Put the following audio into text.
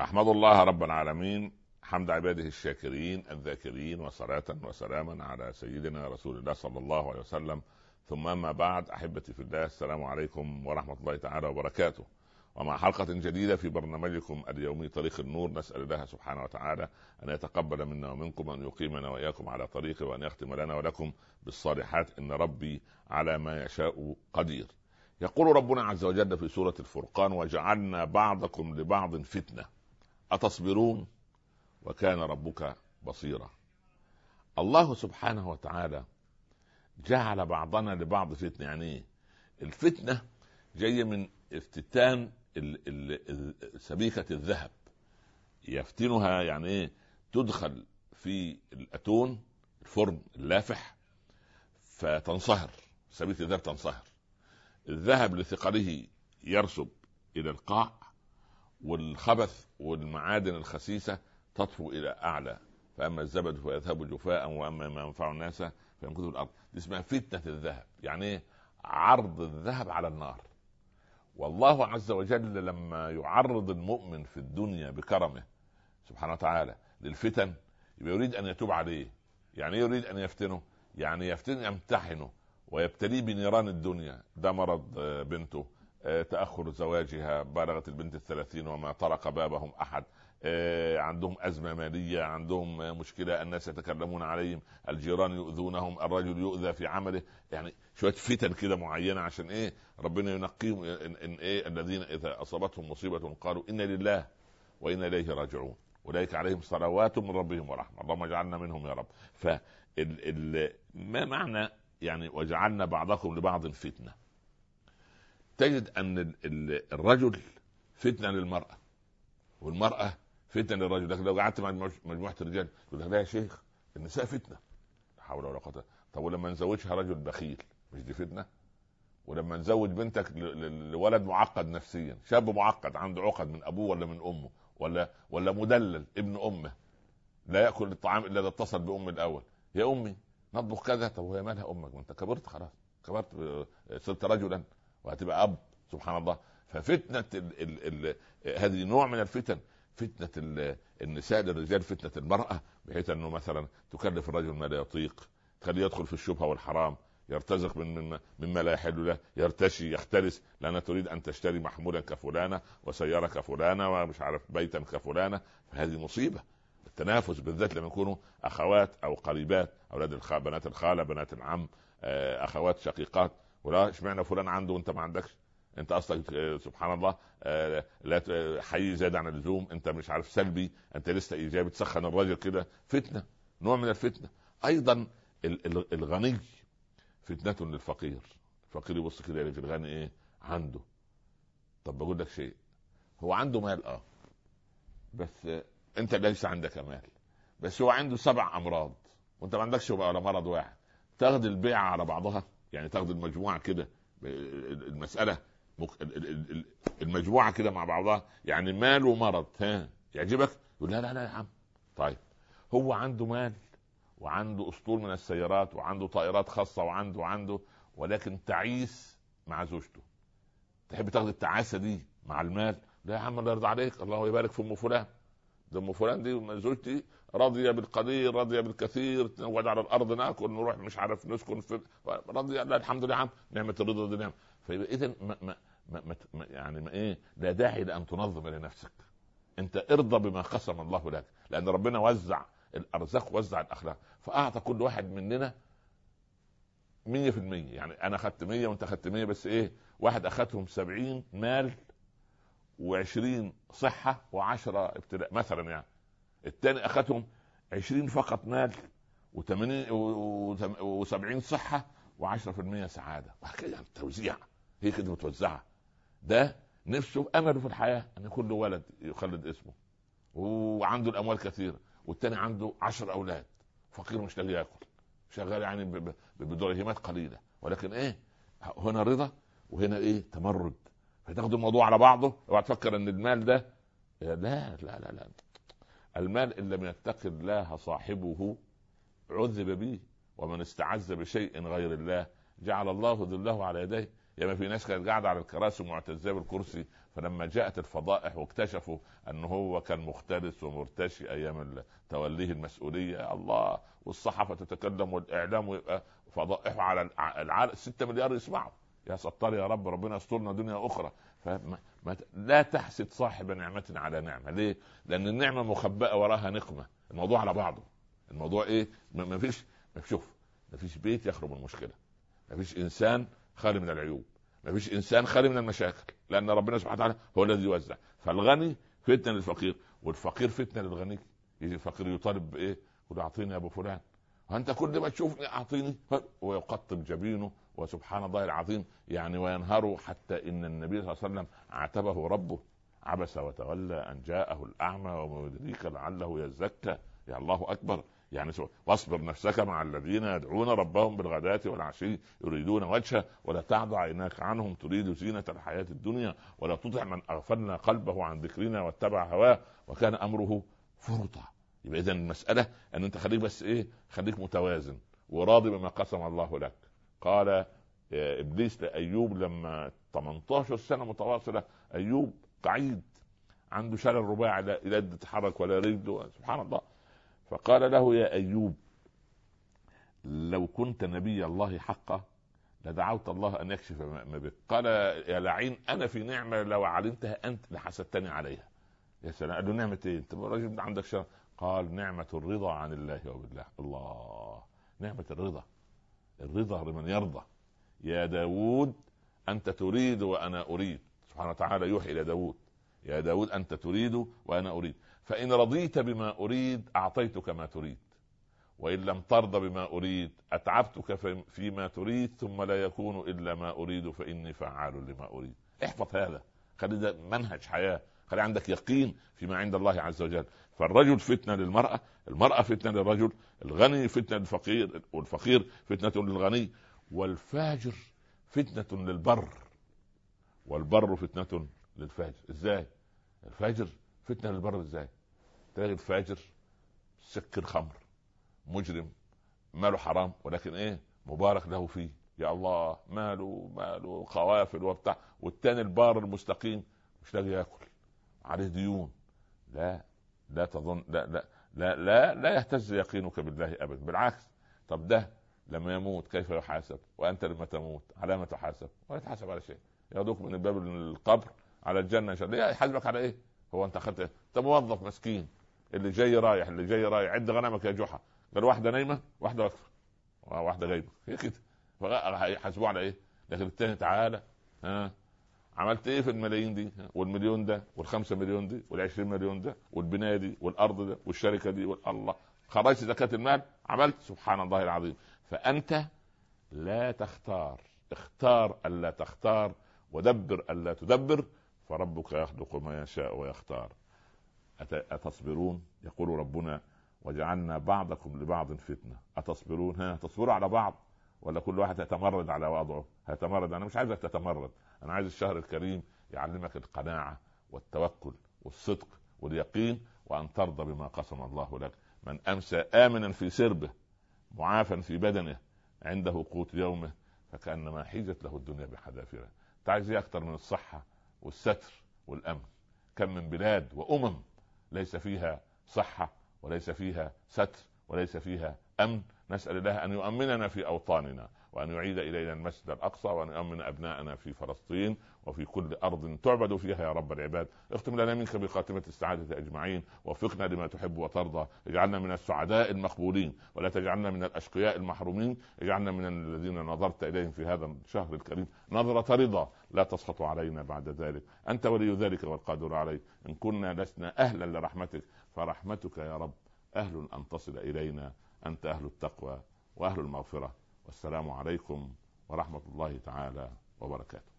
أحمد الله رب العالمين حمد عباده الشاكرين الذاكرين وصلاة وسلاما على سيدنا رسول الله صلى الله عليه وسلم. ثم أما بعد أحبتي في الله السلام عليكم ورحمة الله تعالى وبركاته. ومع حلقة جديدة في برنامجكم اليومي طريق النور نسأل الله سبحانه وتعالى أن يتقبل منا ومنكم أن يقيمنا وإياكم على طريقه وأن يختم لنا ولكم بالصالحات. إن ربي على ما يشاء قدير. يقول ربنا عز وجل في سورة الفرقان وجعلنا بعضكم لبعض فتنة أتصبرون وكان ربك بصيرا. الله سبحانه وتعالى جعل بعضنا لبعض فتنة. يعني إيه الفتنة جاية من افتتان سبيكة الذهب. يفتنها يعني إيه تدخل في الأتون الفرن اللافح فتنصهر. سبيكة الذهب تنصهر. الذهب لثقله يرسب إلى القاع والخبث والمعادن الخسيسة تطفو إلى أعلى فأما الزبد فيذهب جفاء وأما ما ينفع الناس فيمكث في الأرض. دي اسمها فتنة الذهب يعني إيه؟ عرض الذهب على النار. والله عز وجل لما يعرض المؤمن في الدنيا بكرمه سبحانه وتعالى للفتن يريد أن يتوب عليه. يعني يريد أن يفتنه؟ يعني يفتن يمتحنه ويبتليه بنيران الدنيا. ده مرض بنته. تأخر زواجها بلغت البنت الثلاثين وما طرق بابهم أحد. آه، عندهم أزمة مالية عندهم مشكلة الناس يتكلمون عليهم الجيران يؤذونهم الرجل يؤذى في عمله. يعني شوية فتن كده معينة عشان إيه؟ ربنا ينقيهم إن, إن إيه؟ الذين إذا أصابتهم مصيبة قالوا إنا لله وأنا إليه راجعون. أولئك عليهم صلوات من ربهم ورحمة. اللهم اجعلنا منهم يا رب. ف ما معنى يعني وجعلنا بعضكم لبعض فتنة؟ تجد أن الرجل فتنة للمرأة والمرأة فتنة للرجل. لكن لو قعدت مع مجموعة الرجال يقول لك لا يا شيخ النساء فتنة. لا حول ولا قوة. طب ولما نزوجها رجل بخيل مش دي فتنة؟ ولما نزوج بنتك لولد معقد نفسيا شاب معقد عنده عقد من أبوه ولا من أمه ولا ولا مدلل ابن أمه لا يأكل الطعام إلا إذا اتصل بام الأول. يا أمي نطبخ كذا؟ طب وهي مالها أمك؟ ما أنت كبرت خلاص. كبرت صرت رجلا. وهتبقى أب سبحان الله. ففتنة ال ال ال هذه نوع من الفتن فتنة النساء للرجال فتنة المرأة بحيث أنه مثلا تكلف الرجل ما لا يطيق تخليه يدخل في الشبهة والحرام يرتزق من مما لا يحل له يرتشي يختلس لانها تريد أن تشتري محمولا كفلانة وسيارة كفلانة ومش عارف بيتا كفلانة. فهذه مصيبة. التنافس بالذات لما يكونوا أخوات أو قريبات أولاد بنات الخالة بنات العم آه، أخوات شقيقات. ولا اشمعنى فلان عنده وانت ما عندكش؟ انت أصلا آه، سبحان الله آه، لا حي زاد عن اللزوم انت مش عارف سلبي انت لسه ايجابي تسخن الرجل كده. فتنة نوع من الفتنة. أيضا الغني فتنة للفقير. الفقير يبص كده يلاقي الغني إيه؟ عنده. طب بقول لك شيء هو عنده مال آه. بس انت ليس عندك مال. بس هو عنده سبع أمراض. وانت ما عندكش ولا مرض واحد. تاخذ البيعة على بعضها. يعني تاخذ المجموعة كده المسألة المجموعة كده مع بعضها يعني مال ومرض ها يعجبك؟ يقول لا لا لا يا عم. طيب هو عنده مال وعنده أسطول من السيارات وعنده طائرات خاصة وعنده وعنده ولكن تعيس مع زوجته. تحب تاخد التعاسة دي مع المال؟ لا يا عم الله يرضى عليك الله يبارك في أم فلان. ده أم فلان دي زوجتي راضيه بالقليل راضيه بالكثير نقعد على الأرض نأكل نروح مش عارف نسكن في راضيه لا الحمد لله عم نعمة الرضا دي نعمة. فيبقى اذا ما, ما, ما, ما يعني ما إيه لا داعي لأن تنظم لنفسك. أنت ارضى بما قسم الله لك لأن ربنا وزع الأرزاق وزع الأخلاق. فأعطى كل واحد مننا 100% يعني أنا اخذت 100 وأنت اخذت 100 بس إيه واحد اخذهم 70 مال و20 صحة و10 ابتلاء مثلا يعني. الثاني اخذهم 20 فقط مال و80 و70 صحة و10% سعادة. وهكذا يعني توزيع. هي كده متوزعة. ده نفسه أمله في الحياة إن يكون له ولد يخلد اسمه. وعنده الأموال كثيرة. والتاني عنده عشر أولاد. فقير مش لاقي ياكل. شغال يعني بدرهمات قليلة. ولكن إيه؟ هنا رضا وهنا إيه؟ تمرد. فتاخد الموضوع على بعضه. اوعى تفكر إن المال ده لا لا لا لا. المال إن لم يتق الله صاحبه عذب به ومن استعز بشيء غير الله جعل الله ذله على يديه. ياما في ناس كانت قاعدة على الكراسي معتزه بالكرسي فلما جاءت الفضائح واكتشفوا أن هو كان مختلس ومرتشي أيام توليه المسؤولية. الله والصحافة تتكلم والإعلام ويبقى فضائحه على العالم. 6 مليار يسمعوا. يا ستار يا رب ربنا يسترنا دنيا أخرى. لا تحسد صاحب نعمة على نعمة. ليه؟ لأن النعمة مخبأة وراها نقمة. الموضوع على بعضه. الموضوع إيه؟ ما فيش شوف ما فيش بيت يخرج من المشكلة. ما فيش إنسان خالي من العيوب. ما فيش إنسان خالي من المشاكل. لأن ربنا سبحانه وتعالى هو الذي يوزع. فالغني فتنة للفقير والفقير فتنة للغني. يجي الفقير يطالب بإيه؟ يقول أعطيني يا أبو فلان. وأنت كل ما تشوفني أعطيني ويقطب جبينه وسبحان الله العظيم يعني وينهر حتى إن النبي صلى الله عليه وسلم عاتبه ربه. عبس وتولى أن جاءه الأعمى وما يدريك لعله يزكى. يا الله أكبر. يعني واصبر نفسك مع الذين يدعون ربهم بالغداة والعشي يريدون وجهه ولا تعد عيناك عنهم تريد زينة الحياة الدنيا ولا تطع من أغفلنا قلبه عن ذكرنا واتبع هواه. وكان أمره فرطا. يبقى اذا المسألة أن أنت خليك بس إيه خليك متوازن وراضي بما قسم الله لك. قال إبليس لأيوب لما 18 سنة متواصلة أيوب قعيد عنده شلل رباعي لا يد تتحرك ولا رجل سبحان الله. فقال له يا أيوب لو كنت نبي الله حقا لدعوت الله أن يكشف ما بك. قال يا لعين أنا في نعمة لو علمتها أنت لحسدتني عليها. يا سلام قال له نعمة إيه؟ أنت راجل عندك شر قال نعمة الرضا عن الله وبالله. الله. نعمة الرضا. الرضا لمن يرضى. يا داود أنت تريد وأنا أريد. سبحانه وتعالى يوحي إلى داود. يا داود أنت تريد وأنا أريد. فإن رضيت بما أريد أعطيتك ما تريد. وإن لم ترضى بما أريد أتعبتك فيما تريد ثم لا يكون إلا ما أريد فإني فعال لما أريد. احفظ هذا. خلي ده منهج حياة. خلي عندك يقين فيما عند الله عز وجل. فالرجل فتنة للمرأة المرأة فتنة للرجل الغني فتنة للفقير والفقير فتنة للغني والفاجر فتنة للبر والبر فتنة للفاجر. إزاي؟ الفاجر فتنة للبر إزاي؟ تلاقي الفاجر سكر خمر مجرم ماله حرام ولكن إيه؟ مبارك له فيه. يا الله ماله ماله قوافل وبتاع والتاني البار المستقيم مش لاقي ياكل. عليه ديون. لا لا تظن لا لا لا لا, لا يهتز يقينك بالله ابدا. بالعكس طب ده لما يموت كيف يحاسب؟ وأنت لما تموت على ما تحاسب ولا تحاسب على شيء. ياخذوك من باب القبر على الجنة إن شاء الله. يحاسبك على إيه؟ هو أنت أخذت انت موظف مسكين. اللي جاي رايح اللي جاي رايح. عد غنمك يا جحا. قال واحدة نايمة واحدة واقفة. واحدة غايبة. هي كده. هيحاسبوه على إيه؟ لكن الثاني تعالى. ها؟ عملت إيه في الملايين دي؟ والمليون ده والخمسة مليون دي والعشرين مليون ده والبناية دي والأرض ده والشركة دي والله خرجت زكاة المال عملت سبحان الله العظيم. فأنت لا تختار. اختار الا تختار ودبر الا تدبر فربك يخلق ما يشاء ويختار. أتصبرون؟ يقول ربنا وجعلنا بعضكم لبعض فتنة. أتصبرون؟ ها تصبروا على بعض ولا كل واحد يتمرد على وضعه؟ هيتمرد؟ أنا مش عايزك تتمرد. أنا عايز الشهر الكريم يعلمك القناعة والتوكل والصدق واليقين وأن ترضى بما قسم الله لك. من أمسى آمنا في سربه معافا في بدنه عنده قوت يومه فكأنما حيزت له الدنيا بحذافيرها. تعز أكثر من الصحة والستر والأمن؟ كم من بلاد وأمم ليس فيها صحة وليس فيها ستر وليس فيها أمن؟ نسأل الله أن يؤمننا في أوطاننا وأن يعيد إلينا المسجد الأقصى وأن يؤمن أبناءنا في فلسطين وفي كل أرض تعبد فيها يا رب العباد. اختم لنا منك بخاتمة السعادة أجمعين وفقنا لما تحب وترضى. اجعلنا من السعداء المقبولين ولا تجعلنا من الأشقياء المحرومين. اجعلنا من الذين نظرت إليهم في هذا الشهر الكريم نظرة رضا. لا تسخط علينا بعد ذلك. أنت ولي ذلك والقادر عليه إن كنا لسنا أهلا لرحمتك فرحمتك يا رب أهل أن تصل إلينا. أنت أهل التقوى وأهل المغفرة والسلام عليكم ورحمة الله تعالى وبركاته.